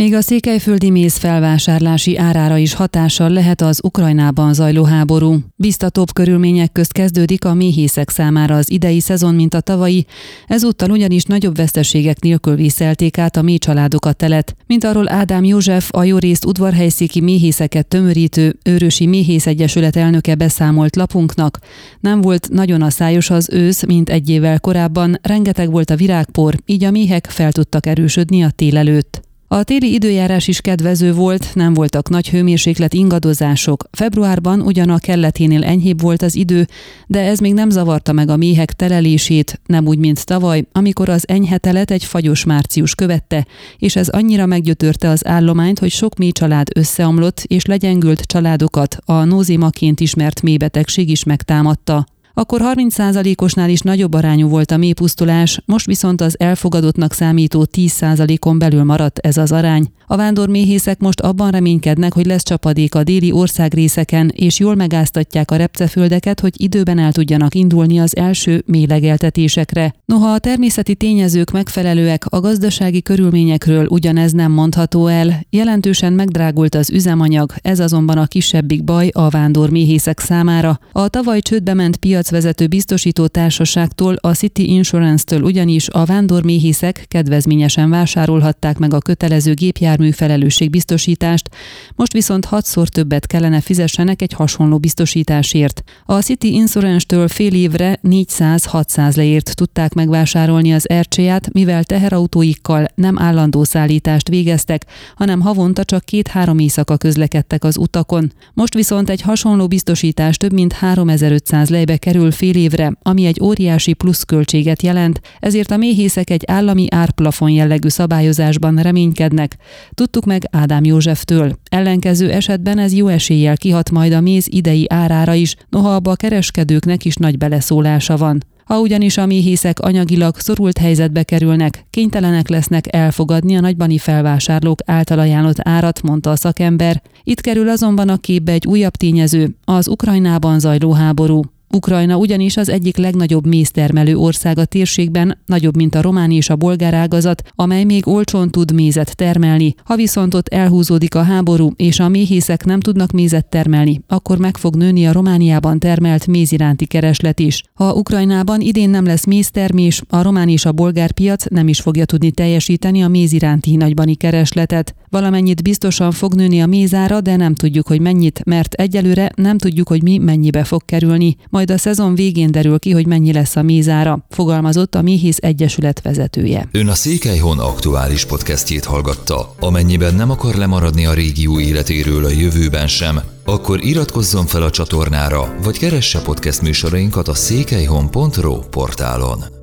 Még a székelyföldi méz felvásárlási árára is hatással lehet az Ukrajnában zajló háború. Biztatóbb körülmények közt kezdődik a méhészek számára az idei szezon, mint a tavalyi, ezúttal ugyanis nagyobb veszteségek nélkül vészelték át a mély családokat telet, mint arról Ádám József, a jó részt udvarhelyszéki méhészeket tömörítő Őrösi Méhész Egyesület elnöke beszámolt lapunknak. Nem volt nagyon a szájos az ősz, mint egy évvel korábban, rengeteg volt a virágpor, így a méhek fel tudtak erősödni a tél előtt. A téli időjárás is kedvező volt, nem voltak nagy hőmérséklet ingadozások. Februárban ugyan a kelleténél enyhébb volt az idő, de ez még nem zavarta meg a méhek telelését, nem úgy, mint tavaly, amikor az enyhe egy fagyos március követte, és ez annyira meggyötörte az állományt, hogy sok mély család összeomlott, és legyengült családokat a nózimaként ismert mélybetegség is megtámadta. Akkor 30%-osnál is nagyobb arányú volt a mélypusztulás, most viszont az elfogadottnak számító 10%-on belül maradt ez az arány. A vándorméhészek most abban reménykednek, hogy lesz csapadék a déli országrészeken, és jól megáztatják a repceföldeket, hogy időben el tudjanak indulni az első mélegeltetésekre. Noha a természeti tényezők megfelelőek, a gazdasági körülményekről ugyanez nem mondható el. Jelentősen megdrágult az üzemanyag, ez azonban a kisebbik baj a vándorméhészek számára. A tavaly csődbe ment piacvezető biztosító társaságtól, a City Insurance-től ugyanis a vándorméhészek kedvezményesen vásárolhatták meg a kötelező gépjár jármű felelősségbiztosítást, most viszont hatszor többet kellene fizessenek egy hasonló biztosításért. A City Insurance-től fél évre 400-600 leért tudták megvásárolni az RC-ját, mivel teherautóikkal nem állandó szállítást végeztek, hanem havonta csak két-három éjszaka közlekedtek az utakon. Most viszont egy hasonló biztosítás több mint 3500 lejbe kerül fél évre, ami egy óriási pluszköltséget jelent, ezért a méhészek egy állami árplafon jellegű szabályozásban reménykednek. Tudtuk meg Ádám Józseftől. Ellenkező esetben ez jó eséllyel kihat majd a méz idei árára is, noha abba a kereskedőknek is nagy beleszólása van. Ha ugyanis a méhészek anyagilag szorult helyzetbe kerülnek, kénytelenek lesznek elfogadni a nagybani felvásárlók által ajánlott árat, mondta a szakember. Itt kerül azonban a képbe egy újabb tényező, az Ukrajnában zajló háború. Ukrajna ugyanis az egyik legnagyobb méztermelő ország a térségben, nagyobb, mint a román és a bolgár ágazat, amely még olcsón tud mézet termelni. Ha viszont ott elhúzódik a háború, és a méhészek nem tudnak mézet termelni, akkor meg fog nőni a Romániában termelt méz iránti kereslet is. Ha Ukrajnában idén nem lesz méztermés, a román és a bolgár piac nem is fogja tudni teljesíteni a méz iránti nagybani keresletet. Valamennyit biztosan fog nőni a mézára, de nem tudjuk, hogy mennyit, mert egyelőre nem tudjuk, hogy mi mennyibe fog kerülni majd a szezon végén derül ki, hogy mennyi lesz a mézára, fogalmazott a Méhész Egyesület vezetője. Ön a Székelyhon aktuális podcastjét hallgatta. Amennyiben nem akar lemaradni a régió életéről a jövőben sem, akkor iratkozzon fel a csatornára, vagy keresse podcast műsorainkat a székelyhon.pro portálon.